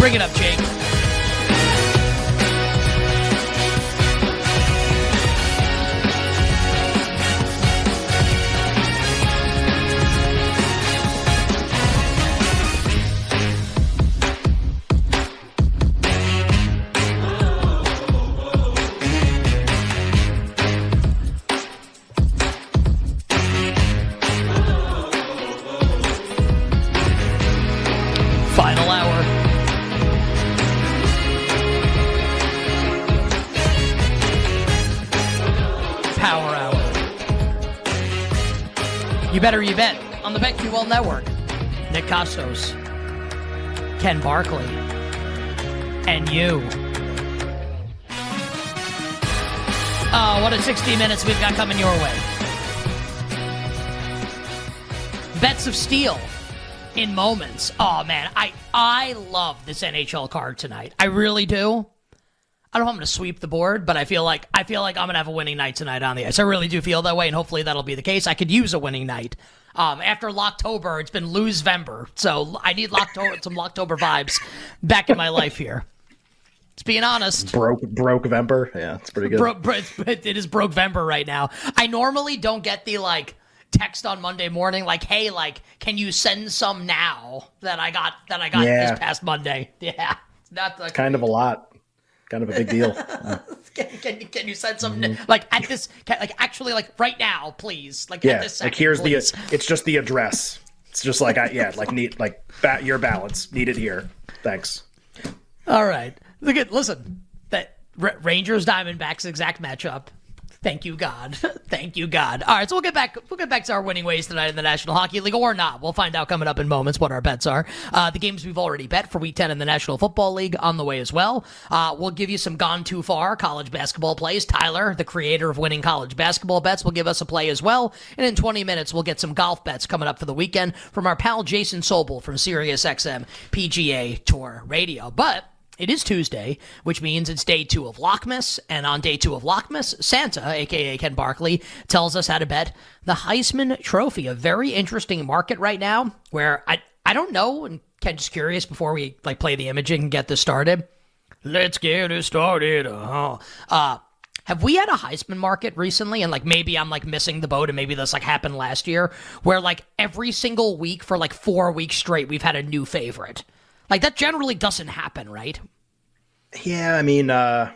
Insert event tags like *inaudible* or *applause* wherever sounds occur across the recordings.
Bring it up, Jake. Better you bet on the BetQL network. Nick Kostos, Ken Barkley, and you. Oh, what a 60 minutes we've got coming your way. Bets of steel in moments. Oh man, I I love this NHL card tonight. I really do. I don't know if I'm going to sweep the board, but I feel like I feel like I'm going to have a winning night tonight on the ice. I really do feel that way, and hopefully that'll be the case. I could use a winning night. Um, after Locktober, it's been lose Vember, so I need Locktober, some Locktober vibes back in my life here. Just being honest. Broke broke Vember. Yeah, it's pretty good. Bro, bro, it's- it is broke Vember right now. I normally don't get the like text on Monday morning like, "Hey, like, can you send some now?" That I got that I got Yeah. this past Monday. *laughs* Yeah, it's not the kind of a lot. Kind of a big deal. *laughs* can, can, can you send some mm-hmm. like at this can, like actually like right now, please? Like at yeah, this like here's please. the. It's just the address. *laughs* It's just like I yeah like need like ba- your balance needed here. Thanks. All right. Look at listen. That R- Rangers Diamondbacks exact matchup. Thank you God. *laughs* Thank you God. All right, so we'll get back we'll get back to our winning ways tonight in the National Hockey League or not. We'll find out coming up in moments what our bets are. Uh, the games we've already bet for week 10 in the National Football League on the way as well. Uh, we'll give you some gone too far college basketball plays. Tyler, the creator of winning college basketball bets, will give us a play as well. And in 20 minutes we'll get some golf bets coming up for the weekend from our pal Jason Sobel from SiriusXM PGA Tour Radio. But it is Tuesday, which means it's day two of Lockmas. And on day two of Lockmas, Santa, aka Ken Barkley, tells us how to bet the Heisman Trophy, a very interesting market right now where I I don't know, and Ken just curious before we like play the imaging and get this started. Let's get it started. Uh-huh. Uh have we had a Heisman market recently? And like maybe I'm like missing the boat, and maybe this like happened last year, where like every single week for like four weeks straight, we've had a new favorite. Like that generally doesn't happen, right? Yeah, I mean, uh,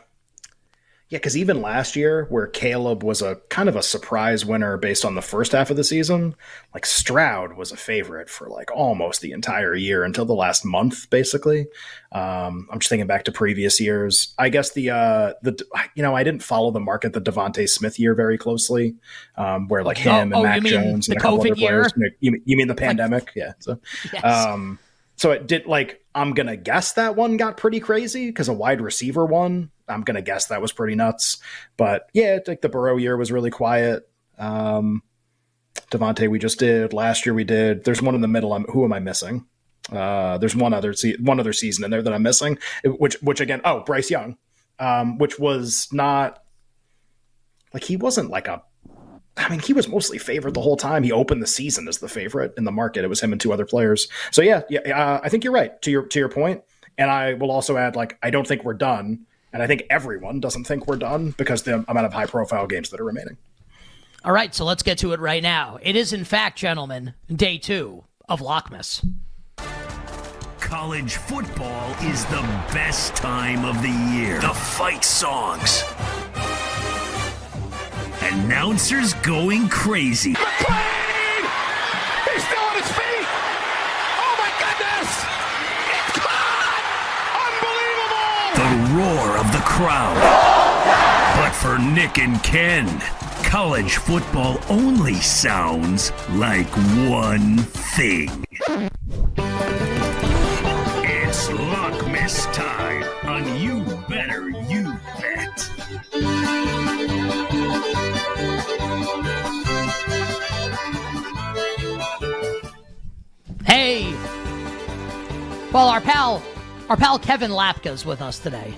yeah, because even last year, where Caleb was a kind of a surprise winner based on the first half of the season, like Stroud was a favorite for like almost the entire year until the last month, basically. Um, I'm just thinking back to previous years. I guess the uh, the you know I didn't follow the market the DeVonta Smith year very closely, um, where like him Oh, oh, and you Mac Jones and the a couple COVID other players. year? You, you mean the pandemic? yeah. So. Yes. Um, so it did like I'm gonna guess that one got pretty crazy because a wide receiver one. I'm gonna guess that was pretty nuts. But yeah, like the Burrow year was really quiet. Um, DeVonta, we just did last year. We did. There's one in the middle. I'm, who am I missing? Uh, there's one other se- one other season in there that I'm missing. Which which again? Oh, Bryce Young, um, which was not like he wasn't like a I mean, he was mostly favored the whole time. He opened the season as the favorite in the market. It was him and two other players. So yeah, yeah, uh, I think you're right to your to your point. And I will also add, like, I don't think we're done, and I think everyone doesn't think we're done because the amount of high profile games that are remaining. All right, so let's get to it right now. It is, in fact, gentlemen, day two of Lockmas. College football is the best time of the year. The fight songs. Announcers going crazy. McLean! He's still on his feet! Oh my goodness! It's caught! Unbelievable! The roar of the crowd. But for Nick and Ken, college football only sounds like one thing. Well, our pal, our pal Kevin Lapka is with us today.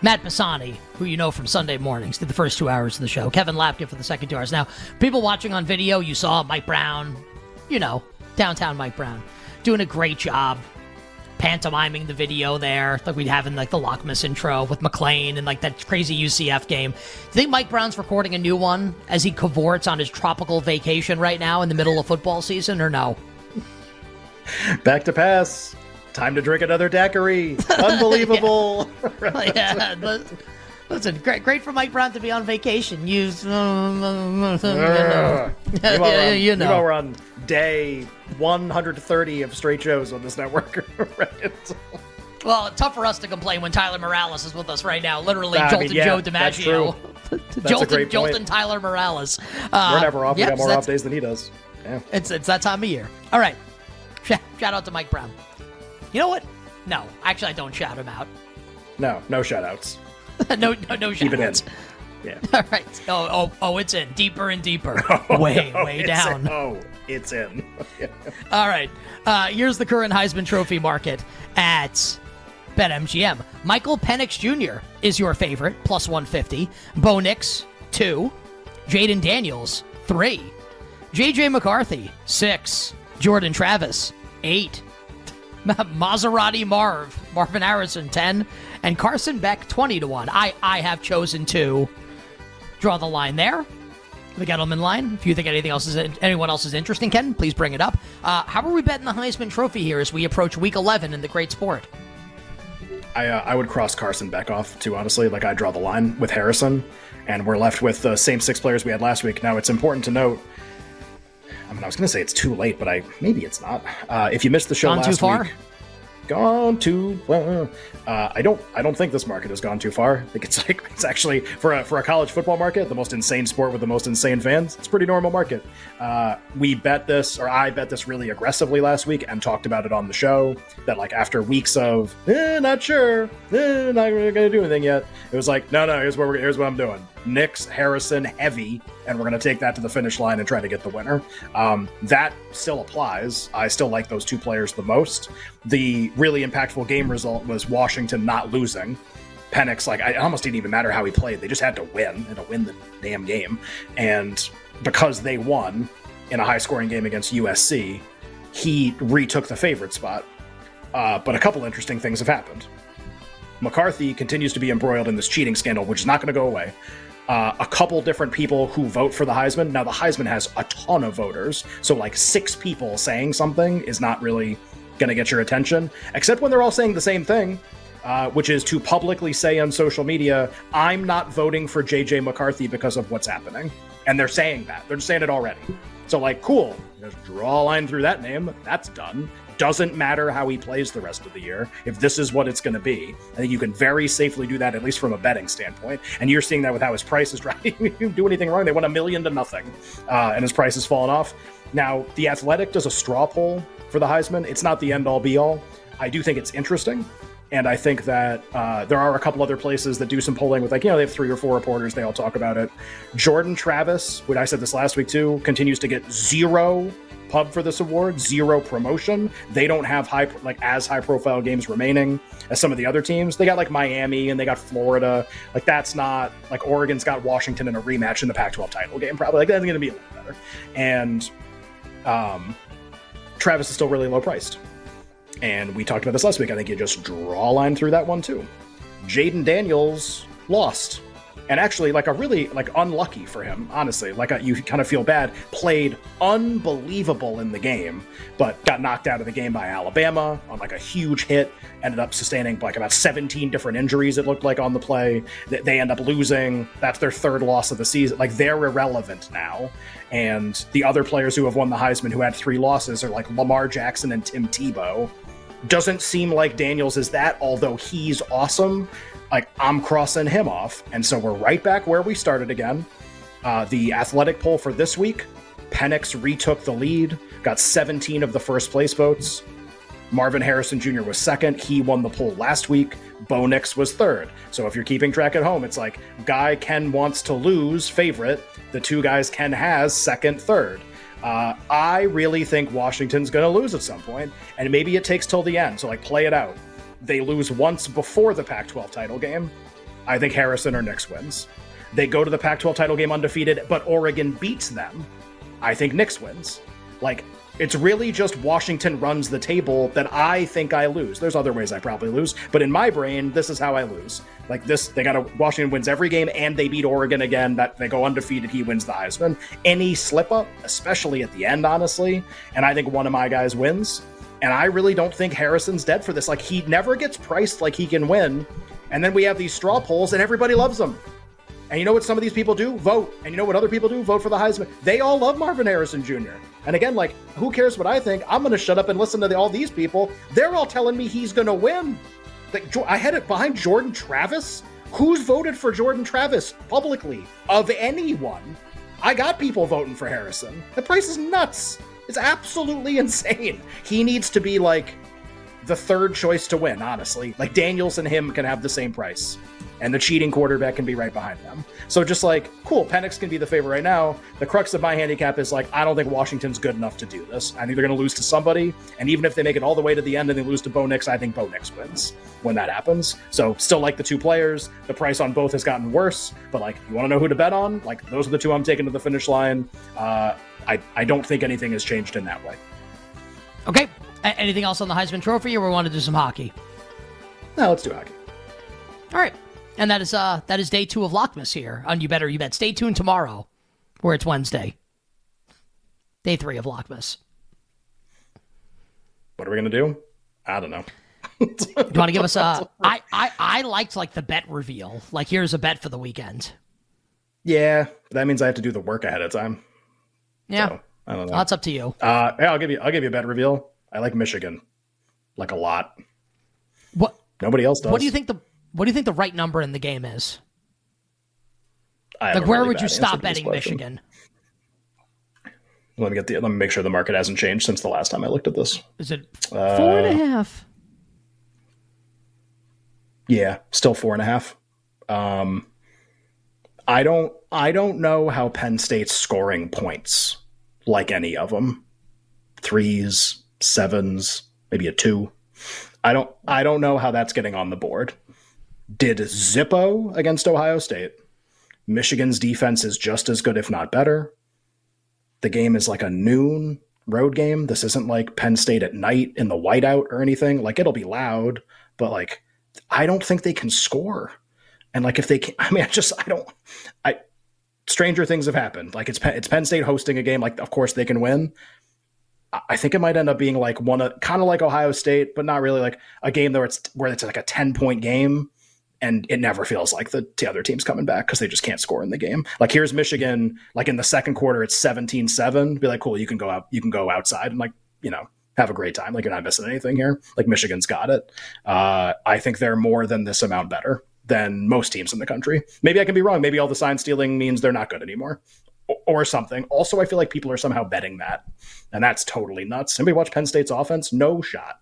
Matt Pisani, who you know from Sunday mornings, did the first two hours of the show. Kevin Lapka for the second two hours. Now, people watching on video, you saw Mike Brown, you know, downtown Mike Brown, doing a great job pantomiming the video there, like we'd have in like the Lockmas intro with McLean and like that crazy UCF game. Do you think Mike Brown's recording a new one as he cavorts on his tropical vacation right now in the middle of football season, or no? Back to pass. Time to drink another daiquiri. Unbelievable. *laughs* yeah. *laughs* li- Listen, great, great for Mike Brown to be on vacation. You, *laughs* you know. Ugh. Yeah, on- you know. we're on day 130 of straight shows on this network. right? Well, tough for us to complain when Tyler Morales is with us right now. Literally, I mean, yeah, Joe that's DiMaggio. jolting, great point. jolting Tyler Morales. Uh, We're never off. yep, we got more that's- off days than he does. Yeah. It's it's that time of year. All right. Shout out to Mike Brown. You know what? No, actually, I don't shout him out. *laughs* No, no shout outs. no, no, no Keep shout it in. Yeah. *laughs* All right. Oh, oh, oh, it's in deeper and deeper, way, *laughs* Oh, way down. In. Oh, it's in. All right. Uh, here's the current Heisman Trophy market at BetMGM. Michael Penix Jr. is your favorite, plus 150. Bo Nix, 2. Jayden Daniels, 3. JJ McCarthy, 6. Jordan Travis, 8. *laughs* Maserati Marv, Marvin Harrison, 10. And Carson Beck, 20 to 1. I, I have chosen to draw the line there the Gettleman line. If you think anything else is anyone else is interesting, Ken, please bring it up. Uh, how are we betting the Heisman Trophy here as we approach Week 11 in the great sport? I, uh, I would cross Carson Beck off too, honestly. Like, I draw the line with Harrison, and we're left with the same six players we had last week. Now, it's important to note. I mean, I was going to say it's too late, but I maybe it's not. Uh, if you missed the show Gone last too far? week, gone too far. Uh, I don't. I don't think this market has gone too far. I think it's *laughs* like it's actually for a for a college football market, the most insane sport with the most insane fans. It's a pretty normal market. Uh, we bet this, or I bet this really aggressively last week, and talked about it on the show. That like after weeks of eh, not sure, eh, not really gonna do anything yet, it was like no, no. Here's what we're here's what I'm doing. Nix Harrison heavy, and we're gonna take that to the finish line and try to get the winner. Um, that still applies. I still like those two players the most. The really impactful game result was Washington not losing. Penix, like, I, it almost didn't even matter how he played. They just had to win and to win the damn game. And because they won in a high scoring game against USC, he retook the favorite spot. Uh, but a couple interesting things have happened. McCarthy continues to be embroiled in this cheating scandal, which is not going to go away. Uh, a couple different people who vote for the Heisman. Now, the Heisman has a ton of voters, so like six people saying something is not really going to get your attention, except when they're all saying the same thing, uh, which is to publicly say on social media, I'm not voting for JJ McCarthy because of what's happening. And they're saying that. They're saying it already. So, like, cool. Just draw a line through that name. That's done. Doesn't matter how he plays the rest of the year. If this is what it's going to be, I think you can very safely do that, at least from a betting standpoint. And you're seeing that with how his price is *laughs* dropping. you do anything wrong. They won a million to nothing, uh, and his price has fallen off. Now, The Athletic does a straw poll for the Heisman. It's not the end all be all. I do think it's interesting. And I think that uh, there are a couple other places that do some polling with, like, you know, they have three or four reporters. They all talk about it. Jordan Travis, which I said this last week too, continues to get zero pub for this award, zero promotion. They don't have high, like, as high profile games remaining as some of the other teams. They got like Miami and they got Florida. Like, that's not like Oregon's got Washington in a rematch in the Pac 12 title game, probably. Like, that's going to be a little better. And um, Travis is still really low priced. And we talked about this last week. I think you just draw a line through that one too. Jayden Daniels lost. And actually, like a really like unlucky for him, honestly. Like a, you kind of feel bad. Played unbelievable in the game, but got knocked out of the game by Alabama on like a huge hit. Ended up sustaining like about 17 different injuries. It looked like on the play. They, they end up losing. That's their third loss of the season. Like they're irrelevant now. And the other players who have won the Heisman who had three losses are like Lamar Jackson and Tim Tebow doesn't seem like Daniels is that, although he's awesome. Like, I'm crossing him off. And so we're right back where we started again. Uh, the athletic poll for this week Penix retook the lead, got 17 of the first place votes. Marvin Harrison Jr. was second. He won the poll last week. Bo Nix was third. So if you're keeping track at home, it's like guy Ken wants to lose, favorite. The two guys Ken has, second, third. Uh, I really think Washington's going to lose at some point, and maybe it takes till the end. So, like, play it out. They lose once before the Pac 12 title game. I think Harrison or Nix wins. They go to the Pac 12 title game undefeated, but Oregon beats them. I think Nix wins. Like, It's really just Washington runs the table that I think I lose. There's other ways I probably lose, but in my brain, this is how I lose. Like this, they got a Washington wins every game and they beat Oregon again. That they go undefeated. He wins the Heisman. Any slip up, especially at the end, honestly, and I think one of my guys wins. And I really don't think Harrison's dead for this. Like he never gets priced like he can win. And then we have these straw polls and everybody loves him. And you know what some of these people do? Vote. And you know what other people do? Vote for the Heisman. They all love Marvin Harrison Jr. And again, like, who cares what I think? I'm going to shut up and listen to the, all these people. They're all telling me he's going to win. Like, I had it behind Jordan Travis. Who's voted for Jordan Travis publicly of anyone? I got people voting for Harrison. The price is nuts. It's absolutely *laughs* insane. He needs to be like the third choice to win, honestly. Like Daniels and him can have the same price and the cheating quarterback can be right behind them. So just like, cool, Penix can be the favorite right now. The crux of my handicap is like, I don't think Washington's good enough to do this. I think they're going to lose to somebody, and even if they make it all the way to the end and they lose to Bo Nix, I think Bo Nix wins when that happens. So still like the two players. The price on both has gotten worse, but like, you want to know who to bet on? Like, those are the two I'm taking to the finish line. Uh, I I don't think anything has changed in that way. Okay. A- anything else on the Heisman Trophy, or we want to do some hockey? No, let's do hockey. All right. And that is uh that is day two of Lockmas here on You Better You Bet. Stay tuned tomorrow, where it's Wednesday. Day three of Lockmas. What are we gonna do? I don't know. Do *laughs* you want to give us a? I I I liked like the bet reveal. Like here's a bet for the weekend. Yeah, that means I have to do the work ahead of time. Yeah, so, I don't know. That's up to you. Uh, yeah, I'll give you. I'll give you a bet reveal. I like Michigan, like a lot. What? Nobody else does. What do you think the What do you think the right number in the game is? I like, where really would you stop betting Michigan? Let me get the. Let me make sure the market hasn't changed since the last time I looked at this. Is it uh, four and a half? Yeah, still four and a half. Um, I don't I don't know how Penn State's scoring points like any of them. Threes, sevens, maybe a two. I don't I don't know how that's getting on the board. Did Zippo against Ohio State. Michigan's defense is just as good, if not better. The game is like a noon road game. This isn't like Penn State at night in the whiteout or anything. Like it'll be loud, but like I don't think they can score. And like if they can, *laughs* I mean, I just I don't. I stranger things have happened. Like it's it's Penn State hosting a game. Like of course they can win. I think it might end up being like one of kind of like Ohio State, but not really like a game where it's where it's like a ten point game, and it never feels like the, the other team's coming back because they just can't score in the game. Like here's Michigan, like in the second quarter, it's 17-7. Be like, cool, you can go out, you can go outside and like you know have a great time. Like you're not missing anything here. Like Michigan's got it. Uh, I think they're more than this amount better than most teams in the country. Maybe I can be wrong. Maybe all the sign stealing means they're not good anymore or, or something. Also, I feel like people are somehow betting that. And that's totally nuts. Somebody watch Penn State's offense? No shot.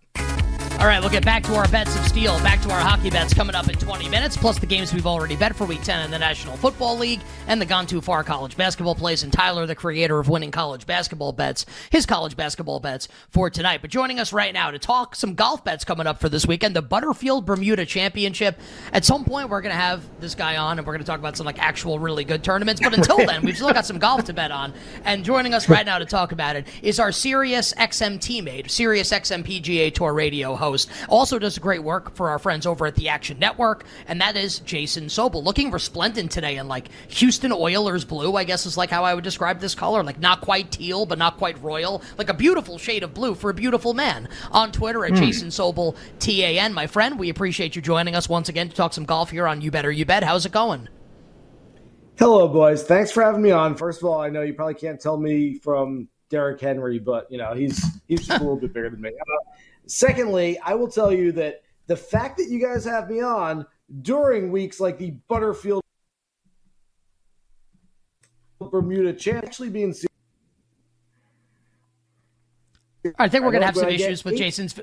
All right, we'll get back to our bets of steel, back to our hockey bets coming up in 20 minutes, plus the games we've already bet for Week 10 in the National Football League and the Gone Too Far college basketball plays. And Tyler, the creator of winning college basketball bets, his college basketball bets for tonight. But joining us right now to talk some golf bets coming up for this weekend, the Butterfield Bermuda Championship. At some point, we're going to have this guy on and we're going to talk about some like actual really good tournaments. But until then, we've still got some golf to bet on. And joining us right now to talk about it is our Sirius XM teammate, Sirius XM PGA Tour radio host. Also does great work for our friends over at the Action Network, and that is Jason Sobel. Looking resplendent today in like Houston Oilers blue, I guess is like how I would describe this color. Like not quite teal, but not quite royal. Like a beautiful shade of blue for a beautiful man. On Twitter at mm. Jason Sobel TAN, my friend. We appreciate you joining us once again to talk some golf here on You Better You Bet. How's it going? Hello, boys. Thanks for having me on. First of all, I know you probably can't tell me from Derrick Henry, but you know he's he's just a little bit bigger than me. Uh, Secondly, I will tell you that the fact that you guys have me on during weeks like the Butterfield Bermuda Champ actually being seen. I think we're going to have some issues with eight. Jason's.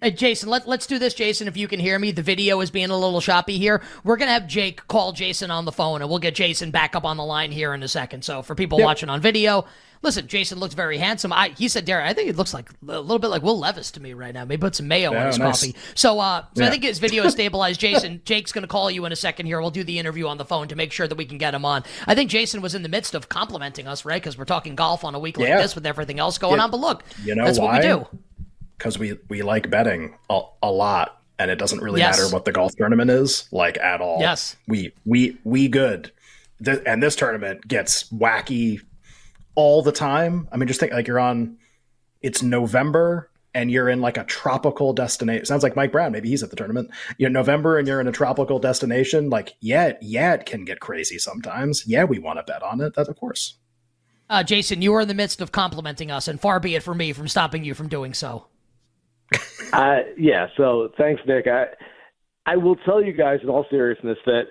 Hey, Jason, let, let's do this, Jason. If you can hear me, the video is being a little choppy here. We're going to have Jake call Jason on the phone, and we'll get Jason back up on the line here in a second. So for people yep. watching on video, listen, Jason looks very handsome. I He said, Darren, I think it looks like a little bit like Will Levis to me right now. Maybe put some mayo yeah, on his nice. coffee. So, uh, so yeah. I think his video is *laughs* stabilized. Jason, Jake's going to call you in a second here. We'll do the interview on the phone to make sure that we can get him on. I think Jason was in the midst of complimenting us, right? Because we're talking golf on a week like yeah. this with everything else going on. But look, you know that's why? what we do because we we like betting a, a lot and it doesn't really yes. matter what the golf tournament is like at all yes we we we good and this tournament gets wacky all the time i mean just think like you're on it's november and you're in like a tropical destination sounds like mike brown maybe he's at the tournament you're november and you're in a tropical destination like yeah yeah it can get crazy sometimes yeah we want to bet on it that of course uh, Jason, you were in the midst of complimenting us, and far be it from me from stopping you from doing so. *laughs* uh, yeah. So thanks, Nick. I I will tell you guys in all seriousness that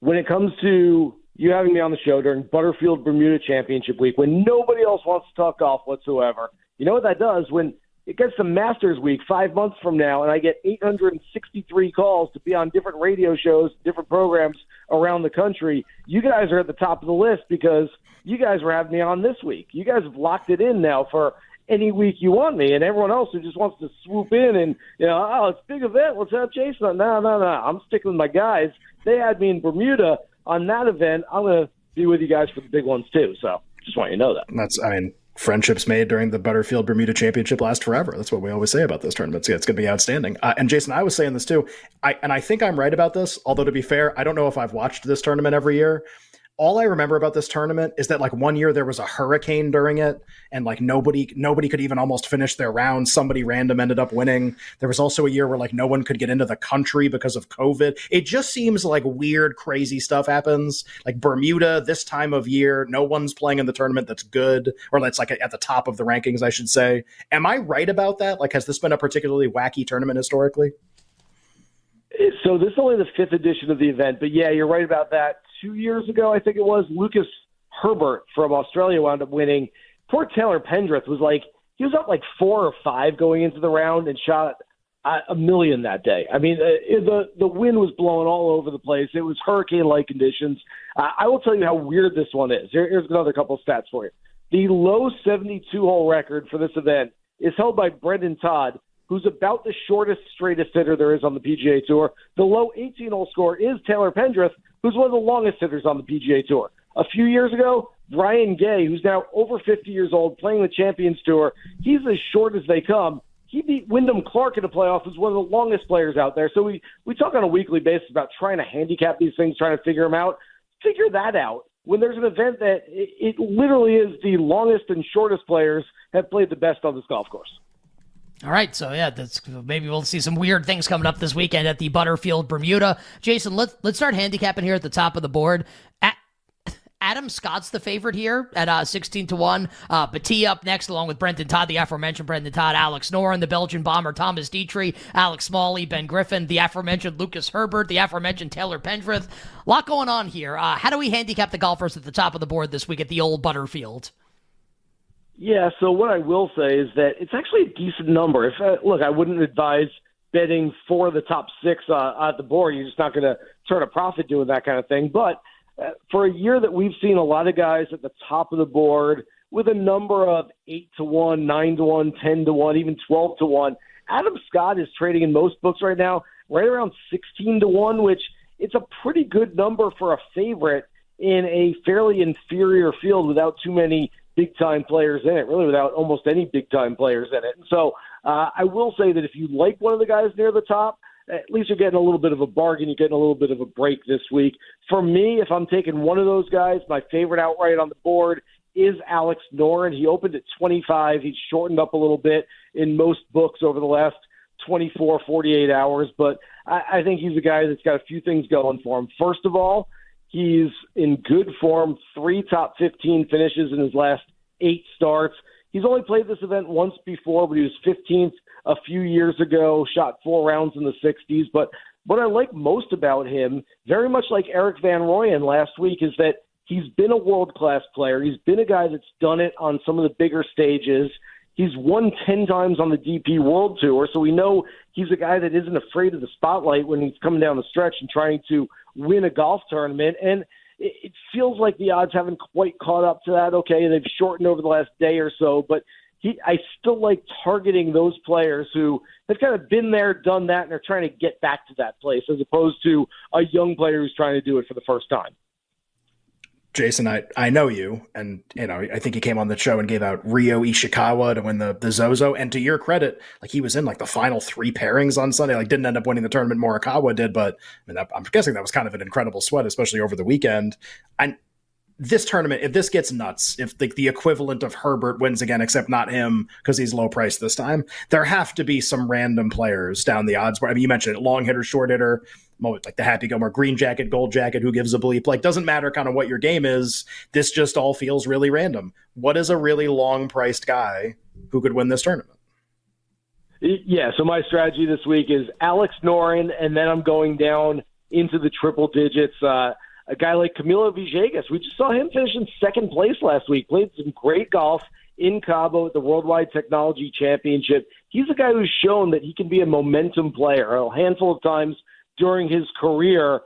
when it comes to you having me on the show during Butterfield Bermuda Championship Week, when nobody else wants to talk golf whatsoever, you know what that does when it gets to Masters Week five months from now, and I get 863 calls to be on different radio shows, different programs around the country. You guys are at the top of the list because you guys were having me on this week. You guys have locked it in now for any week you want me, and everyone else who just wants to swoop in and you know, oh, it's a big event. Let's have Jason. No, no, no. I'm sticking with my guys. They had me in Bermuda on that event. I'm gonna be with you guys for the big ones too. So just want you to know that. That's I mean friendships made during the Butterfield Bermuda Championship last forever. That's what we always say about those tournaments. Yeah, it's going to be outstanding. Uh, and Jason, I was saying this too. I and I think I'm right about this. Although to be fair, I don't know if I've watched this tournament every year all I remember about this tournament is that like one year there was a hurricane during it, and like nobody nobody could even almost finish their round. Somebody random ended up winning. There was also a year where like no one could get into the country because of COVID. It just seems like weird, crazy stuff happens. Like Bermuda this time of year, no one's playing in the tournament that's good, or that's like at the top of the rankings, I should say. Am I right about that? Like, has this been a particularly wacky tournament historically? So this is only the fifth edition of the event, but yeah, you're right about that two years ago, I think it was, Lucas Herbert from Australia wound up winning. Poor Taylor Pendrith was like, he was up like four or five going into the round and shot a million that day. I mean, uh, the the wind was blowing all over the place. It was hurricane-like conditions. Uh, I will tell you how weird this one is. Here, here's another couple of stats for you. The low 72-hole record for this event is held by Brendon Todd, who's about the shortest, straightest hitter there is on the PGA Tour. The low 18-hole score is Taylor Pendrith, who's one of the longest hitters on the PGA Tour. A few years ago, Brian Gay, who's now over 50 years old, playing the Champions Tour, he's as short as they come. He beat Wyndham Clark in a playoff, who's one of the longest players out there. So we, we talk on a weekly basis about trying to handicap these things, trying to figure them out. Figure that out when there's an event that it, it literally is the longest and shortest players have played the best on this golf course. All right, so yeah, that's maybe we'll see some weird things coming up this weekend at the Butterfield Bermuda. Jason, let's let's start handicapping here at the top of the board. At, Adam Scott's the favorite here at uh, 16 to 1. Uh, up next, along with Brendon Todd, the aforementioned Brendon Todd, Alex Noren, the Belgian bomber, Thomas Detry, Alex Smalley, Ben Griffin, the aforementioned Lucas Herbert, the aforementioned Taylor Pendrith. A lot going on here. Uh, how do we handicap the golfers at the top of the board this week at the old Butterfield? Yeah, so what I will say is that it's actually a decent number. If uh, look, I wouldn't advise betting for the top six uh, at the board. You're just not going to turn a profit doing that kind of thing. But uh, for a year that we've seen a lot of guys at the top of the board with a number of eight to one, nine to one, ten to one, even twelve to one. Adam Scott is trading in most books right now right around sixteen to one, which it's a pretty good number for a favorite in a fairly inferior field without too many big time players in it, really without almost any big time players in it. And so uh, I will say that if you like one of the guys near the top, at least you're getting a little bit of a bargain. You're getting a little bit of a break this week. For me, if I'm taking one of those guys, my favorite outright on the board is Alex Noren. He opened at 25. He's shortened up a little bit in most books over the last 24, 48 hours, but I, I think he's a guy that's got a few things going for him. First of all, He's in good form, three top 15 finishes in his last eight starts. He's only played this event once before, but he was 15th a few years ago, shot four rounds in the 60s. But what I like most about him, very much like Erik van Rooyen last week, is that he's been a world class player. He's been a guy that's done it on some of the bigger stages. He's won 10 times on the DP World Tour, so we know he's a guy that isn't afraid of the spotlight when he's coming down the stretch and trying to win a golf tournament. And it, it feels like the odds haven't quite caught up to that. Okay, they've shortened over the last day or so, but he, I still like targeting those players who have kind of been there, done that, and are trying to get back to that place, as opposed to a young player who's trying to do it for the first time. Jason, I, I know you, and you know I think he came on the show and gave out Ryo Ishikawa to win the the Zozo. And to your credit, like he was in like the final three pairings on Sunday. Like didn't end up winning the tournament. Morikawa did, but I mean that, I'm guessing that was kind of an incredible sweat, especially over the weekend. And this tournament, if this gets nuts, if like the, the equivalent of Herbert wins again, except not him because he's low priced this time, there have to be some random players down the odds. I mean, you mentioned it, long hitter, short hitter like the Happy Gilmore green jacket, gold jacket, who gives a bleep? Like, doesn't matter kind of what your game is. This just all feels really random. What is a really long priced guy who could win this tournament? Yeah, so my strategy this week is Alex Noren, and then I'm going down into the triple digits. Uh, a guy like Camilo Villegas, we just saw him finish in second place last week, played some great golf in Cabo at the Worldwide Technology Championship. He's a guy who's shown that he can be a momentum player. A handful of times during his career,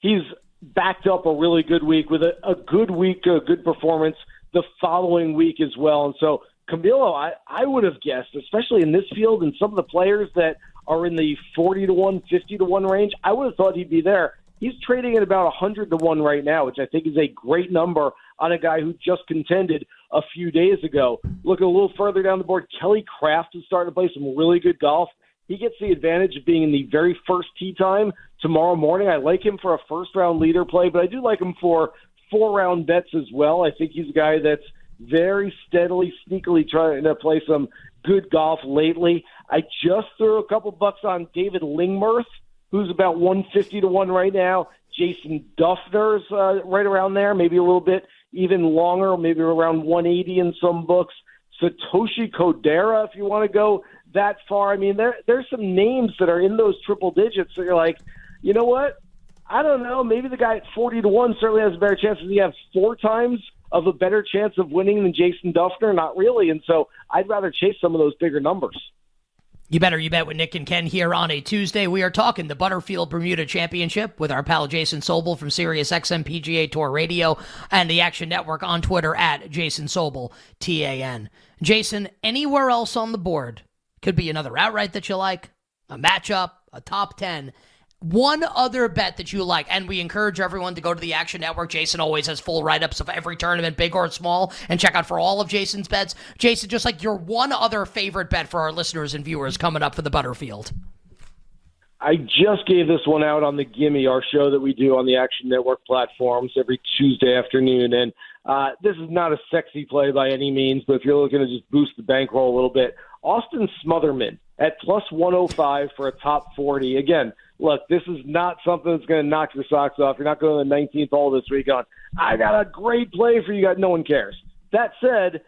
he's backed up a really good week with a, a good week, a good performance the following week as well. And so Camilo, I, I would have guessed, especially in this field and some of the players that are in the 40 to 1, 50 to 1 range, I would have thought he'd be there. He's trading at about 100 to 1 right now, which I think is a great number on a guy who just contended a few days ago. Looking a little further down the board, Kelly Kraft is starting to play some really good golf. He gets the advantage of being in the very first tee time tomorrow morning. I like him for a first round leader play, but I do like him for four round bets as well. I think he's a guy that's very steadily, sneakily trying to play some good golf lately. I just threw a couple bucks on David Lingmerth, who's about 150 to 1 right now. Jason Dufner's uh, right around there, maybe a little bit even longer, maybe around 180 in some books. Satoshi Kodaira, if you want to go that far. I mean, there there's some names that are in those triple digits that you're like, you know what? I don't know. Maybe the guy at forty to one certainly has a better chance. Does he have four times of a better chance of winning than Jason Dufner? Not really. And so I'd rather chase some of those bigger numbers. You better you bet with Nick and Ken here on a Tuesday. We are talking the Butterfield Bermuda Championship with our pal Jason Sobel from Sirius XM PGA Tour Radio and the Action Network on Twitter at Jason Sobel T A N. Jason, anywhere else on the board could be another outright that you like, a matchup, a top 10. One other bet that you like, and we encourage everyone to go to the Action Network. Jason always has full write ups of every tournament, big or small, and check out for all of Jason's bets. Jason, just like your one other favorite bet for our listeners and viewers coming up for the Butterfield. I just gave this one out on the Gimme, our show that we do on the Action Network platforms every Tuesday afternoon. And uh, this is not a sexy play by any means, but if you're looking to just boost the bankroll a little bit, Austin Smotherman at plus 105 for a top 40. Again, look, this is not something that's going to knock your socks off. You're not going to the 19th hole this week on, I got a great play for you guys. No one cares. That said,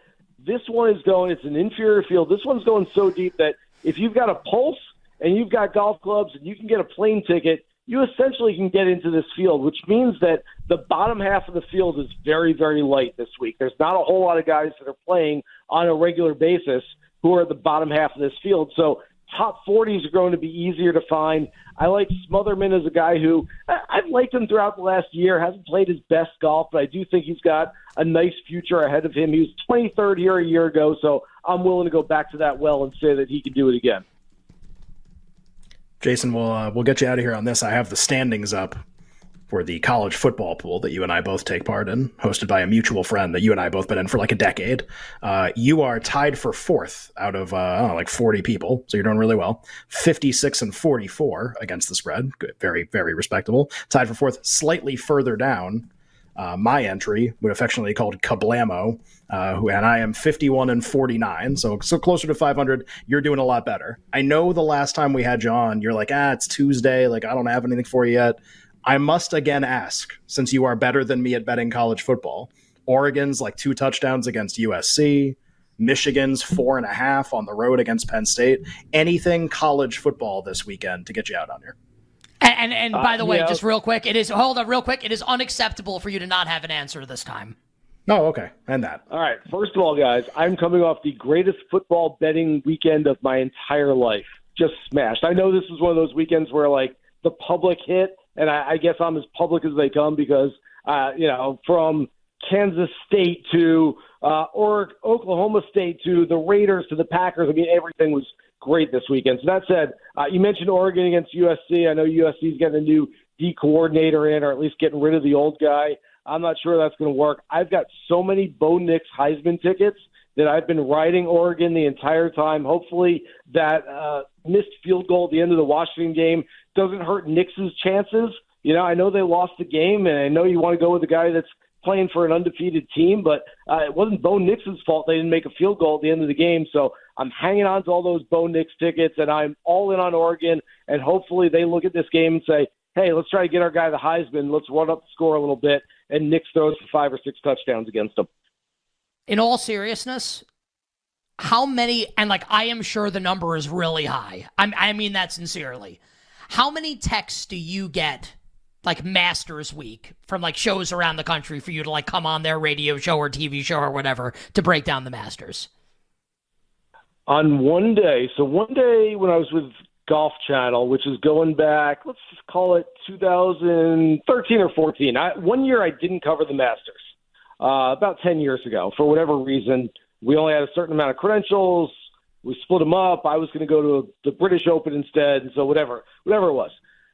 this one is going, it's an inferior field. This one's going so deep that if you've got a pulse and you've got golf clubs and you can get a plane ticket, you essentially can get into this field, which means that the bottom half of the field is very, very light this week. There's not a whole lot of guys that are playing on a regular basis who are at the bottom half of this field. So top 40s are going to be easier to find. I like Smotherman as a guy who I've liked him throughout the last year. Hasn't played his best golf, but I do think he's got a nice future ahead of him. He was 23rd here a year ago, so I'm willing to go back to that well and say that he can do it again. Jason, we'll uh, we'll get you out of here on this. I have the standings up for the college football pool that you and I both take part in, hosted by a mutual friend that you and I both been in for like a decade. Uh, you are tied for fourth out of, uh, know, like 40 people. So you're doing really well. 56 and 44 against the spread. Good. Very, very respectable. Tied for fourth, slightly further down. Uh, my entry would affectionately called Kablamo, uh, who and I am 51 and 49, so so closer to 500. You're doing a lot better. I know the last time we had you on, you're like, ah, it's Tuesday, like I don't have anything for you yet. I must again ask, since you are better than me at betting college football, Oregon's like two touchdowns against USC, Michigan's four and a half on the road against Penn State. Anything college football this weekend to get you out on here? And and, and by the uh, way, yeah. just real quick, it is hold on real quick. It is unacceptable for you to not have an answer this time. Oh, okay. And that. All right. First of all, guys, I'm coming off the greatest football betting weekend of my entire life. Just smashed. I know this is one of those weekends where like the public hit, and I, I guess I'm as public as they come because uh, you know from Kansas State to uh, or Oklahoma State to the Raiders to the Packers. I mean, everything was great this weekend. So that said, uh, you mentioned Oregon against USC. I know USC is getting a new D coordinator in, or at least getting rid of the old guy. I'm not sure that's going to work. I've got so many Bo Nix Heisman tickets that I've been riding Oregon the entire time. Hopefully, that uh, missed field goal at the end of the Washington game doesn't hurt Nix's chances. You know, I know they lost the game, and I know you want to go with the guy that's playing for an undefeated team, but uh, it wasn't Bo Nix's fault they didn't make a field goal at the end of the game. So I'm hanging on to all those Bo Nix tickets, and I'm all in on Oregon. And hopefully they look at this game and say, hey, let's try to get our guy the Heisman. Let's run up the score a little bit. And Nix throws for five or six touchdowns against them. In all seriousness, how many, and like I am sure the number is really high. I'm, I mean that sincerely. How many texts do you get like Masters Week from like shows around the country for you to like come on their radio show or TV show or whatever to break down the Masters? On one day, so one day when I was with Golf Channel, which is going back, let's just call it 2013 or 14. I, one year I didn't cover the Masters, uh, about 10 years ago. For whatever reason, we only had a certain amount of credentials. We split them up. I was going to go to the British Open instead, and so whatever, whatever it was.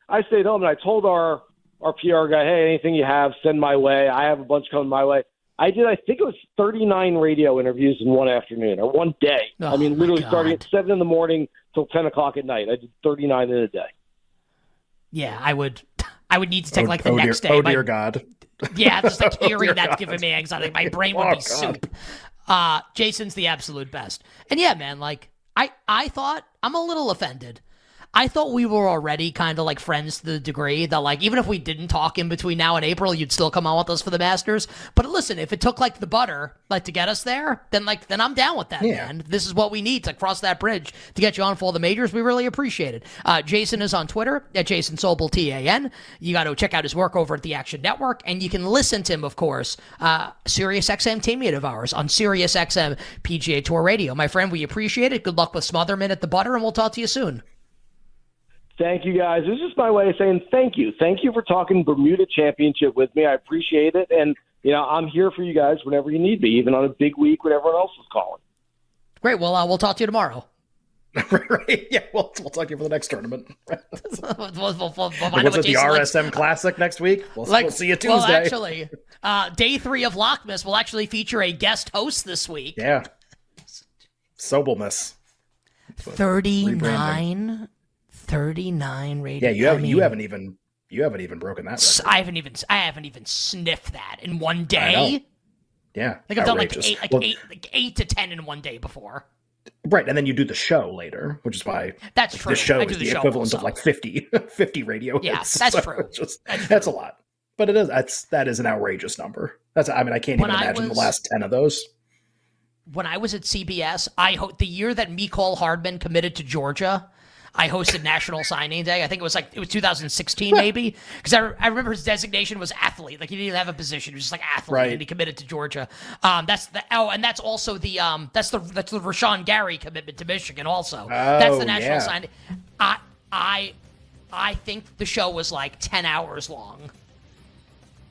I stayed home and I told our our PR guy, hey, anything you have, send my way. I have a bunch coming my way. I did, I think it was 39 radio interviews in one afternoon or one day. Oh, I mean, literally starting at 7 in the morning till 10 o'clock at night. I did 39 in a day. Yeah, I would. I would need to take oh, like the oh next dear, day. Oh, My- dear God. Yeah, just like *laughs* Oh, hearing dear that's giving me anxiety. My *laughs* brain would Oh, be God. soup. Uh, Jason's the absolute best. And yeah, man, like I, I thought I'm a little offended. I thought we were already kind of like friends to the degree that like even if we didn't talk in between now and April, you'd still come on with us for the Masters. But listen, if it took like the butter like to get us there, then like then I'm down with that, Yeah. man. This is what we need to cross that bridge to get you on for all the majors. We really appreciate it. Uh, Jason is on Twitter at Jason Sobel T A N. You got to check out his work over at the Action Network, and you can listen to him, of course, uh, Sirius XM teammate of ours on Sirius XM PGA Tour Radio. My friend, we appreciate it. Good luck with Smotherman at the butter, and we'll talk to you soon. Thank you guys. This is my way of saying thank you. Thank you for talking Bermuda Championship with me. I appreciate it. And, you know, I'm here for you guys whenever you need me, even on a big week when everyone else is calling. Great. Well, uh, we'll talk to you tomorrow. *laughs* right? Yeah, we'll, we'll talk to you for the next tournament. we'll, *laughs* we'll, we'll, we'll find out What's it, the Jason likes. RSM Classic next week? We'll, Like, we'll see you Tuesday. Well, actually, uh, day three of Lockmas will actually feature a guest host this week. yeah. Sobelness. 39, 39 radio. Yeah, you haven't I you haven't even you haven't even broken that record. I haven't even I haven't even sniffed that in one day. Yeah. Like I've done like eight, like Well, eight, like eight to ten in one day before. Right, and then you do the show later, which is why That's true. the show I do is the the show equivalent also. of like 50, *laughs* 50 radio Yeah, hits. that's So true. Just, That's that's, a lot, but it is that's that is an outrageous number. That's I mean I can't When even imagine was- the last ten of those. when I was at CBS, I hope the year that Mecole Hardman committed to Georgia, I hosted National Signing Day. I think it was like it was 2016 maybe because I, I remember his designation was athlete. Like he didn't have a position; he was just like athlete, Right. and he committed to Georgia. Um, that's the oh, and that's also the um, that's the that's the Rashan Gary commitment to Michigan. Also, that's Oh, the National yeah. Signing. I I I think the show was like 10 hours long.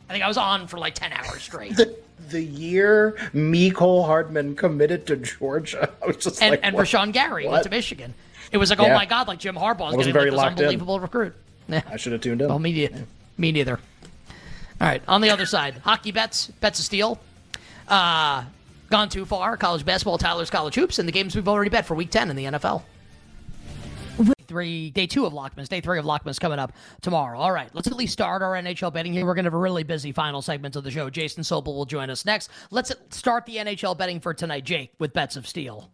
I think I was on for like 10 hours straight. The, the year Cole Hardman committed to Georgia, *laughs* I was just and, like, and what? Rashan Gary What? went to Michigan. It was like, oh my god, like Jim Harbaugh is getting very like this locked in. unbelievable recruit. Yeah. I should have tuned in. Well, me, ne- me neither. All right, on the other side, hockey bets, bets of steel. Uh, gone too far. College basketball, Tyler's college hoops, and the games we've already bet for Week Ten in the NFL. Three, day two of Lockman's, day three of Lockman's coming up tomorrow. All right, let's at least start our NHL betting here. We're going to have a really busy final segment of the show. Jason Sobel will join us next. Let's start the NHL betting for tonight, Jake, with bets of steel.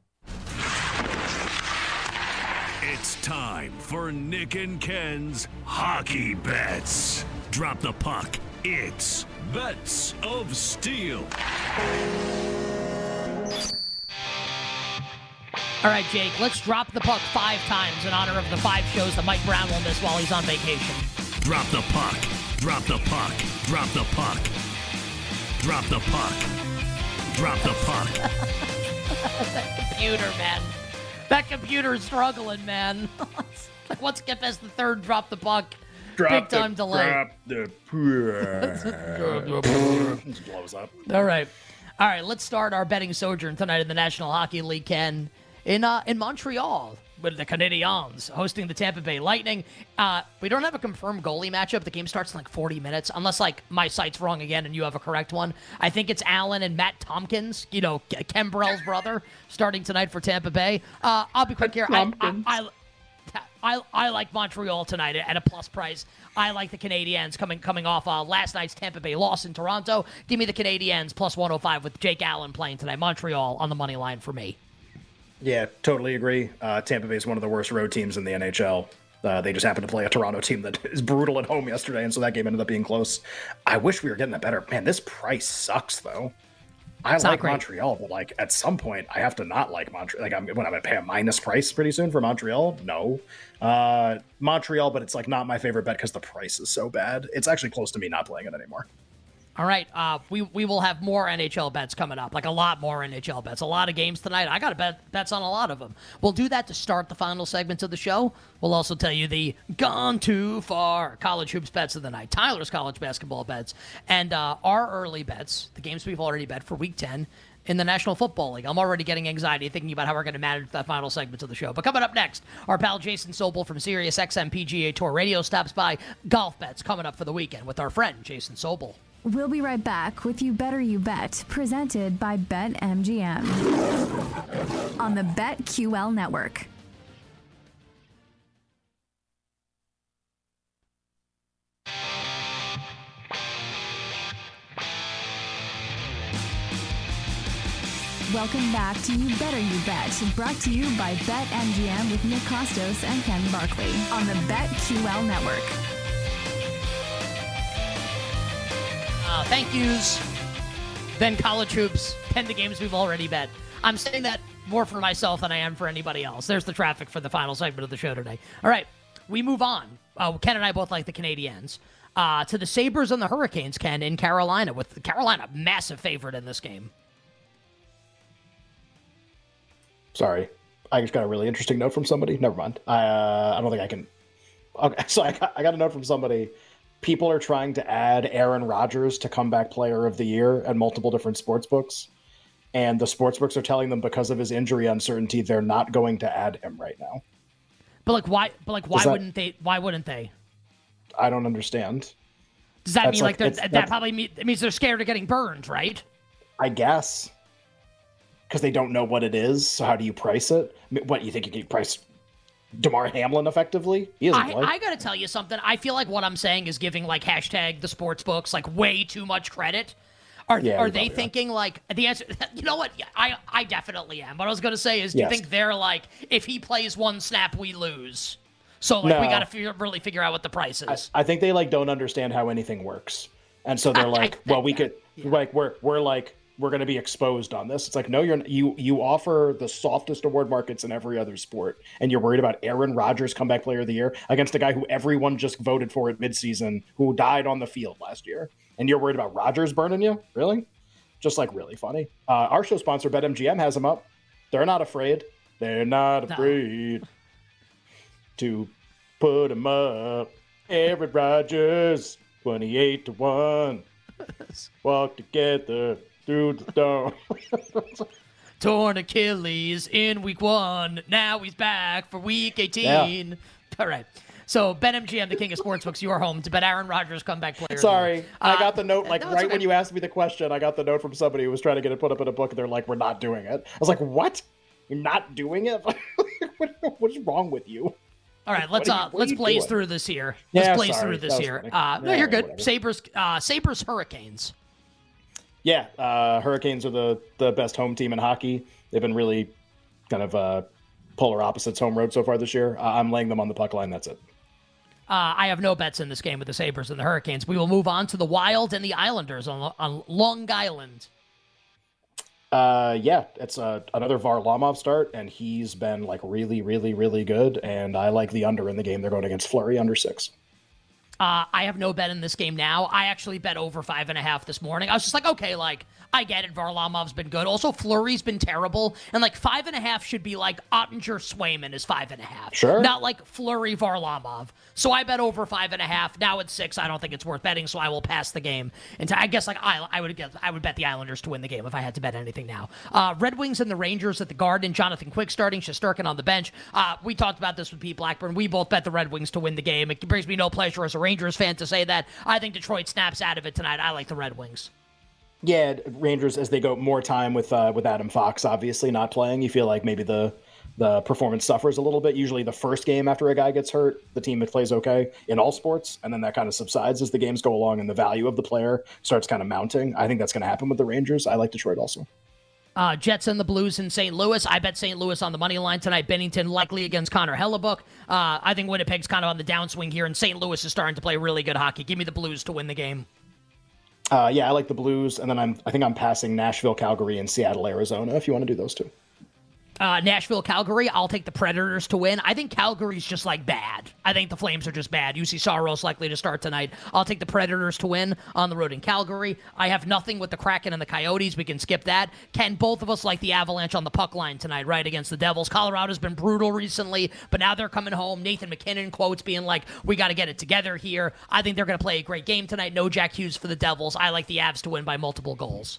It's time for Nick and Ken's Hockey Bets. Drop the puck. It's Bets of Steel. All right, Jake, let's drop the puck five times in honor of the five shows that Mike Brown will miss while he's on vacation. Drop the puck. Drop the puck. Drop the puck. Drop the puck. drop the puck. *laughs* computer, man. That computer is struggling, man. *laughs* like, once get past the third, drop the puck. Big time delay. Drop the Just blows up. All right. All right, let's start our betting sojourn tonight in the National Hockey League, Ken, in uh, in Montreal with the Canadiens hosting the Tampa Bay Lightning. Uh, we don't have a confirmed goalie matchup. The game starts in like 40 minutes, unless like my site's wrong again and you have a correct one. I think it's Allen and Matt Tomkins, you know, Ken Burrell's brother, *laughs* starting tonight for Tampa Bay. Uh, I'll be quick here. I, I, I, I, I like Montreal tonight at a plus price. I like the Canadiens coming coming off uh, last night's Tampa Bay loss in Toronto. Give me the Canadiens plus 105 with Jake Allen playing tonight. Montreal on the money line for me. Yeah, totally agree. Uh, Tampa Bay is one of the worst road teams in the NHL. Uh, they just happened to play a Toronto *laughs* team that is brutal at home yesterday, and so that game ended up being close. I wish we were getting that better. Man, this price sucks though. I It's like. Montreal, but like at some point, I have to not like Montreal. Like I'm when I'm gonna pay a minus price pretty soon for Montreal. No, uh, Montreal, but it's like not my favorite bet because the price is so bad. It's actually close to me not playing it anymore. All right, uh, we we will have more NHL bets coming up, like a lot more NHL bets, a lot of games tonight. I got to bet bets on a lot of them. We'll do that to start the final segments of the show. We'll also tell you the gone too far college hoops bets of the night, Tyler's college basketball bets, and uh, our early bets, the games we've already bet for Week Ten in the National Football League. I'm already getting anxiety thinking about how we're going to manage that final segments of the show. But coming up next, our pal Jason Sobel from Sirius XM PGA Tour Radio stops by. Golf bets coming up for the weekend with our friend Jason Sobel. We'll be right back with You Better You Bet, presented by BetMGM on the BetQL network. Welcome back to You Better You Bet, brought to you by BetMGM with Nick Kostos and Ken Barkley on the BetQL network. Uh, thank yous. Then college hoops. Then the games we've already bet. I'm saying that more for myself than I am for anybody else. There's the traffic for the final segment of the show today. All right, we move on. Uh, Ken and I both like the Canadiens. Uh, to the Sabres and the Hurricanes, Ken, in Carolina, with Carolina massive favorite in this game. Sorry, I just got a really interesting note from somebody. Never mind. I uh, I don't think I can. Okay, *laughs* so I got, I got a note from somebody. People are trying to add Aaron Rodgers to comeback player of the year at multiple different sports books, and the sports books are telling them because of his injury uncertainty, they're not going to add him right now. But like, why? But like, why that- wouldn't they? Why wouldn't they? I don't understand. Does that That's mean like, like- they're, that probably mean, it means they're scared of getting burned, right? I guess because they don't know what it is. So how do you price it? What you think you can price Damar Hamlin effectively? He I. I gotta tell you something. I feel like what I'm saying is giving like hashtag the sports books like way too much credit. Are, Yeah, are they probably are. thinking like the answer? *laughs* You know what? I I definitely am. What I was gonna say is, do you think they're like, if he plays one snap, we lose? So like we gotta figure, really figure out what the price is. I think they like don't understand how anything works, and so they're like, "Well, we could like we're we're like we're going to be exposed on this." It's like, no, you're you you offer the softest award markets in every other sport, and you're worried about Aaron Rodgers comeback player of the year against a guy who everyone just voted for at midseason who died on the field last year, and you're worried about Rodgers burning you? Really? Just like really funny. Uh, our show sponsor BetMGM has them up. They're not afraid. They're not No. afraid to put him up. Aaron Rodgers, 28 to 1. *laughs* Walk together through the storm. Torn Achilles in week one. Now he's back for week 18. All right. So BetMGM, the king of sportsbooks, your home to bet Aaron Rodgers comeback player. of the. Sorry, I Uh, got the note like no, right okay. when you asked me the question. I got the note from somebody who was trying to get it put up in a book, and they're like, "We're not doing it." I was like, "What? You're not doing it? *laughs* what, what's wrong with you?" All right, let's What are you- uh let's blaze doing? through this here. Let's Yeah, blaze sorry. through this here. Uh, no, Yeah, you're good. whatever. Sabres, uh, Sabres, Hurricanes. Yeah, uh, Hurricanes are the the best home team in hockey. They've been really kind of uh, polar opposites home road so far this year. Uh, I'm laying them on the puck line. That's it. Uh, I have no bets in this game with the Sabres and the Hurricanes. We will move on to the Wild and the Islanders on, on Long Island. Uh, yeah, it's uh, another Varlamov start, and he's been like really, really, really good. And I like the under in the game. They're going against Fleury under six. Uh, I have no bet in this game now. I actually bet over five and a half this morning. I was just like, okay, like I get it. Varlamov's been good. Also, Fleury's been terrible. And like five and a half should be like Oettinger Swayman is five and a half. Sure. Not like Fleury Varlamov. So I bet over five and a half. Now it's six. I don't think it's worth betting, so I will pass the game. And I guess like I, I would guess I would bet the Islanders to win the game if I had to bet anything now. Uh, Red Wings and the Rangers at the Garden. Jonathan Quick starting. Shesterkin on the bench. Uh, we talked about this with Pete Blackburn. We both bet the Red Wings to win the game. It brings me no pleasure as a Rangers fan to say that. I think Detroit snaps out of it tonight. I like the Red Wings. Yeah, Rangers as they go more time with uh, with Adam Fox obviously not playing. You feel like maybe the the performance suffers a little bit. Usually, the first game after a guy gets hurt, the team plays okay in all sports, and then that kind of subsides as the games go along and the value of the player starts kind of mounting. I think that's going to happen with the Rangers. I like Detroit also. Uh, Jets and the Blues in St. Louis. I bet St. Louis on the money line tonight. Binnington likely against Connor Hellebuyck. Uh, I think Winnipeg's kind of on the downswing here, and St. Louis is starting to play really good hockey. Give me the Blues to win the game. Uh, yeah, I like the Blues, and then I'm I think I'm passing Nashville, Calgary, and Seattle, Arizona. If you want to do those two. Uh, Nashville, Calgary. I'll take the Predators to win. I think Calgary's just like bad. I think the Flames are just bad. Juuse Saros likely to start tonight. I'll take the Predators to win on the road in Calgary. I have nothing with the Kraken and the Coyotes. We can skip that. Ken both of us like the Avalanche on the puck line tonight, right against the Devils? Colorado's been brutal recently, but now they're coming home. Nathan MacKinnon quotes being like, "We got to get it together here." I think they're going to play a great game tonight. No Jack Hughes for the Devils. I like the Avs to win by multiple goals.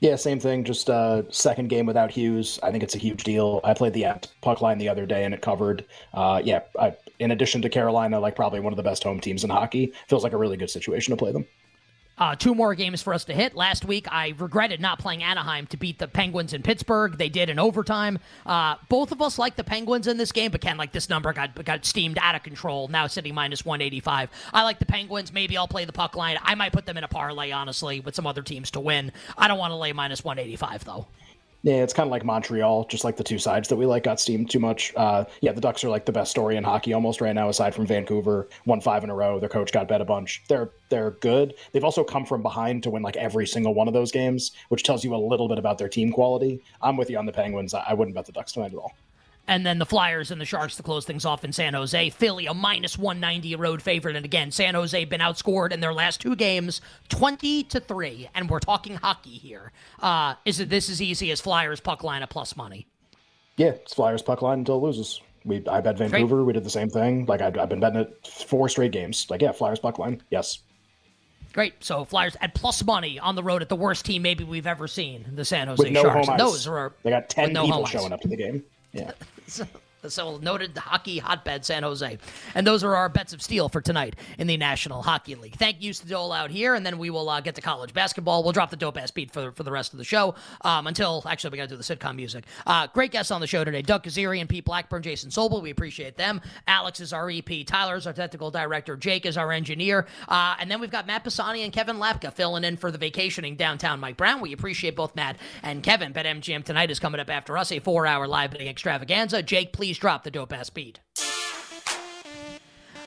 Yeah, same thing. Just uh, second game without Hughes. I think it's a huge deal. I played the puck line the other day and it covered. Uh, yeah, I, in addition to Carolina, like probably one of the best home teams in hockey, feels like a really good situation to play them. Uh, two more games for us to hit. Last week, I regretted not playing Anaheim to beat the Penguins in Pittsburgh. They did in overtime. Uh, both of us like the Penguins in this game, but Ken, like this number got got steamed out of control. Now sitting minus 185. I like the Penguins. Maybe I'll play the puck line. I might put them in a parlay, honestly, with some other teams to win. I don't want to lay minus 185 though. Yeah, it's kind of like Montreal, just like the two sides that we like got steamed too much. Uh, yeah, the Ducks are like the best story in hockey almost right now, aside from Vancouver. Won five in a row. Their coach got bet a bunch. They're they're good. They've also come from behind to win like every single one of those games, which tells you a little bit about their team quality. I'm with you on the Penguins. I, I wouldn't bet the Ducks tonight at all. And then the Flyers and the Sharks to close things off in San Jose. Philly, a minus 190 road favorite. And again, San Jose been outscored in their last two games 20 to 3. And we're talking hockey here. Uh, is it this as easy as Flyers puck line at plus money? Yeah, it's Flyers puck line until it loses. We I bet Vancouver. Great. We did the same thing. Like I, I've been betting it four straight games. Like yeah, Flyers puck line. Yes. Great. So Flyers at plus money on the road at the worst team maybe we've ever seen, the San Jose With no Sharks. Ice. Those are they got ten no people showing up to the game. Yeah. *laughs* *laughs* so, so noted hockey hotbed San Jose. And those are our bets of steel for tonight in the National Hockey League. Thank you to out here, and then we will uh, get to college basketball. We'll drop the dope ass beat for, for the rest of the show um, until, actually, we got to do the sitcom music. Uh, great guests on the show today Doug Kezirian, Pete Blackburn, Jason Sobel. We appreciate them. Alex is our EP. Tyler's our technical director. Jake is our engineer. Uh, and then we've got Matt Pisani and Kevin Lapka filling in for the vacationing downtown Mike Brown. We appreciate both Matt and Kevin. BetMGM tonight is coming up after us, a four hour live betting extravaganza. Jake, please drop the dope ass beat.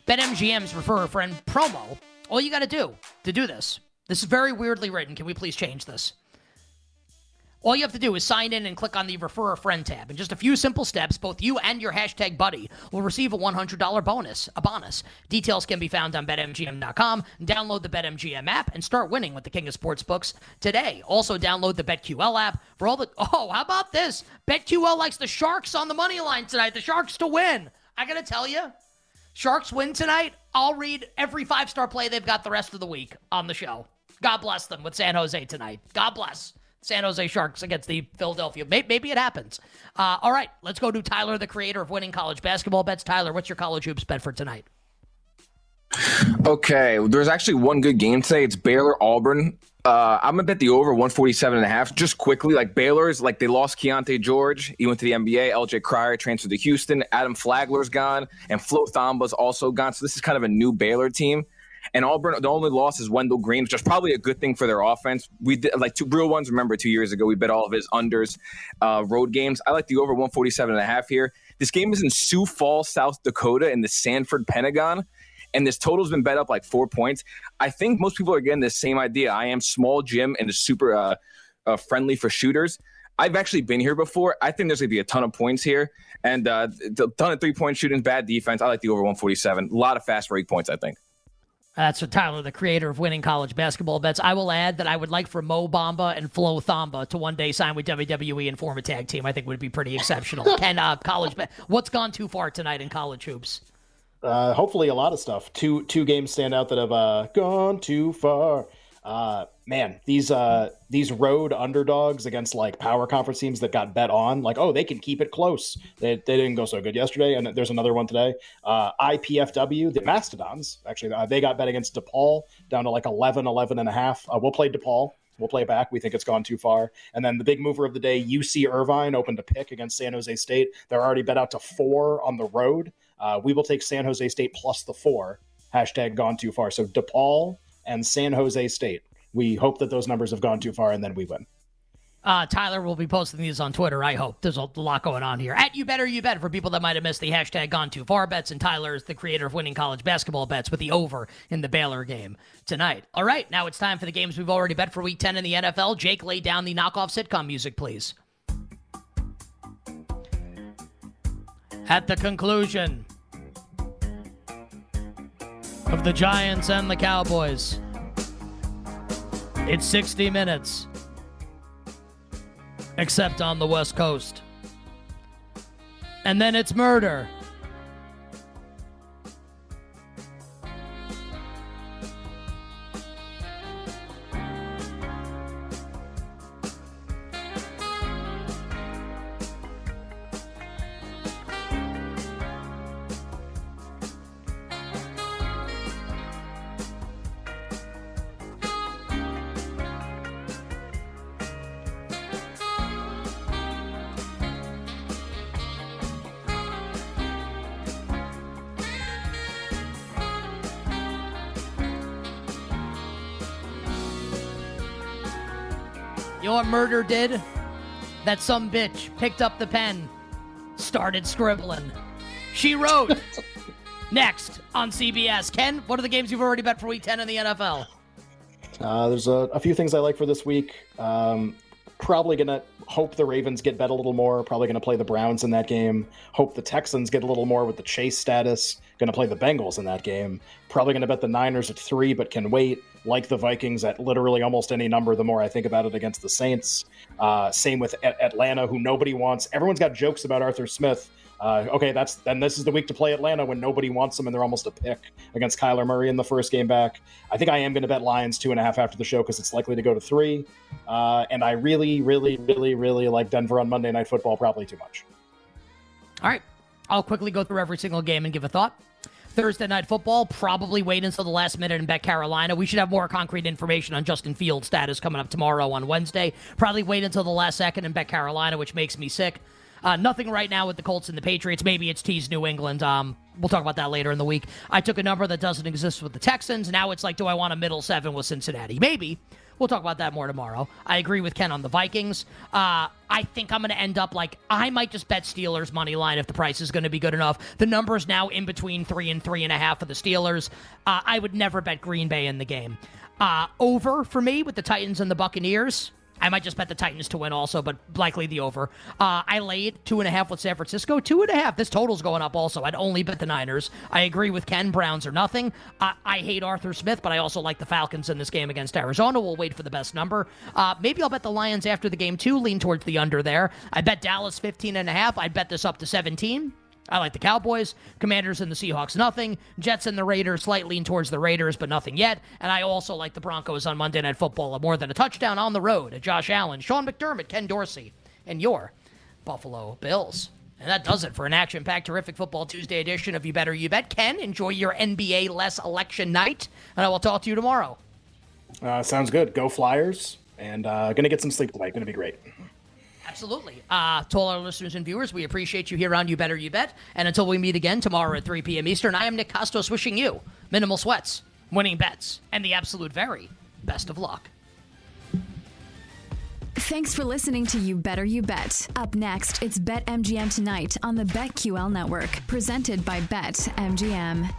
BetMGM's refer a friend promo. All you got to do to do this, this is very weirdly written. Can we please change this? All you have to do is sign in and click on the Refer a Friend tab. In just a few simple steps, both you and your hashtag buddy will receive a $100 bonus, a bonus. Details can be found on BetMGM.com. Download the BetMGM app and start winning with the King of Sportsbooks today. Also, download the BetQL app for all the. Oh, how about this? BetQL likes the Sharks on the money line tonight. The Sharks to win. I got to tell you, Sharks win tonight. I'll read every five star play they've got the rest of the week on the show. God bless them with San Jose tonight. God bless. San Jose Sharks against the Philadelphia. Maybe, it happens. Uh, all right, let's go to Tyler, the creator of winning college basketball bets. Tyler, what's your college hoops bet for tonight? Okay, there's actually one good game today. It's Baylor Auburn. Uh, I'm gonna bet the over 147 and a half. Just quickly, like Baylor's, like they lost Keyonte George. He went to the NBA. LJ Cryer transferred to Houston. Adam Flagler's gone, and Flo Thamba's also gone. So this is kind of a new Baylor team. And Auburn, the only loss is Wendell Green, which is probably a good thing for their offense. We did like two real ones. Remember, two years ago, we bet all of his unders uh, road games. I like the over 147 and a half here. This game is in Sioux Falls, South Dakota, in the Sanford Pentagon. And this total's been bet up like four points. I think most people are getting the same idea. I am small gym and is super uh, uh, friendly for shooters. I've actually been here before. I think there's going to be a ton of points here and uh, a ton of three point shooting, bad defense. I like the over 147. A lot of fast break points, I think. That's what Tyler, the creator of winning college basketball bets. I will add that I would like for Mo Bamba and Flo Thamba to one day sign with WWE and form a tag team. I think would be pretty exceptional. *laughs* Can uh, college? What's gone too far tonight in college hoops? Uh, hopefully, a lot of stuff. Two two games stand out that have uh, gone too far. Uh, man, these uh, these road underdogs against like power conference teams that got bet on, like oh they can keep it close. They, they didn't go so good yesterday, and there's another one today. Uh, IPFW, the Mastodons, actually uh, they got bet against DePaul down to like 11, 11 and a half. Uh, we'll play DePaul. We'll play back. We think it's gone too far. And then the big mover of the day, UC Irvine, opened to pick against San Jose State. They're already bet out to four on the road. Uh, we will take San Jose State plus the four. Hashtag gone too far. So DePaul and San Jose State. We hope that those numbers have gone too far and then we win. Uh, Tyler will be posting these on Twitter. I hope there's a lot going on here. At you better you bet for people that might have missed the hashtag gone too far bets. And Tyler is the creator of winning college basketball bets with the over in the Baylor game tonight. All right, now it's time for the games we've already bet for Week 10 in the NFL. Jake, lay down the knockoff sitcom music, please. At the conclusion of the Giants and the Cowboys. It's 60 minutes, except on the West Coast. And then it's murder. You know what murder did? That some bitch picked up the pen, started scribbling. She wrote. *laughs* Next on CBS. Ken, what are the games you've already bet for week 10 in the NFL? Uh, there's a, a, few things I like for this week. Um, probably going to hope the Ravens get bet a little more. Probably going to play the Browns in that game. Hope the Texans get a little more with the chase status. Going to play the Bengals in that game. Probably going to bet the Niners at three, but can wait. Like the Vikings at literally almost any number, the more I think about it against the Saints. Uh, same with a- Atlanta, who nobody wants. Everyone's got jokes about Arthur Smith. Uh, okay, that's then this is the week to play Atlanta when nobody wants them and they're almost a pick against Kyler Murray in the first game back. I think I am going to bet Lions two and a half after the show because it's likely to go to three. Uh, and I really, really, really, really like Denver on Monday Night Football, probably too much. All right. I'll quickly go through every single game and give a thought. Thursday night football, probably wait until the last minute and bet Carolina. We should have more concrete information on Justin Fields' status coming up tomorrow on Wednesday. Probably wait until the last second and bet Carolina, which makes me sick. Uh, nothing right now with the Colts and the Patriots. Maybe it's teased New England. Um, we'll talk about that later in the week. I took a number that doesn't exist with the Texans. Now it's like, do I want a middle seven with Cincinnati? Maybe. We'll talk about that more tomorrow. I agree with Ken on the Vikings. Uh, I think I'm going to end up like I might just bet Steelers money line if the price is going to be good enough. The number is now in between three and three and a half for the Steelers. Uh, I would never bet Green Bay in the game. Uh, over for me with the Titans and the Buccaneers. I might just bet the Titans to win also, but likely the over. Uh, I laid two and a half with San Francisco. Two and a half. This total's going up also. I'd only bet the Niners. I agree with Ken. Browns or nothing. I, I hate Arthur Smith, but I also like the Falcons in this game against Arizona. We'll wait for the best number. Uh, maybe I'll bet the Lions after the game too. Lean towards the under there. I bet Dallas 15 and a half. I'd bet this up to 17. I like the Cowboys, Commanders, and the Seahawks. Nothing. Jets and the Raiders, slight lean towards the Raiders, but nothing yet. And I also like the Broncos on Monday Night Football. More than a touchdown on the road. Josh Allen, Sean McDermott, Ken Dorsey, and your Buffalo Bills. And that does it for an action packed, terrific football Tuesday edition of You Better You Bet. Ken, enjoy your NBA less election night, and I will talk to you tomorrow. Uh, sounds good. Go Flyers. And uh, going to get some sleep tonight. Going to be great. Absolutely. Uh, to all our listeners and viewers, we appreciate you here on You Better You Bet. And until we meet again tomorrow at 3 p.m. Eastern, I am Nick Kostos wishing you minimal sweats, winning bets, and the absolute very best of luck. Thanks for listening to You Better You Bet. Up next, it's Bet MGM tonight on the BetQL network, presented by Bet MGM.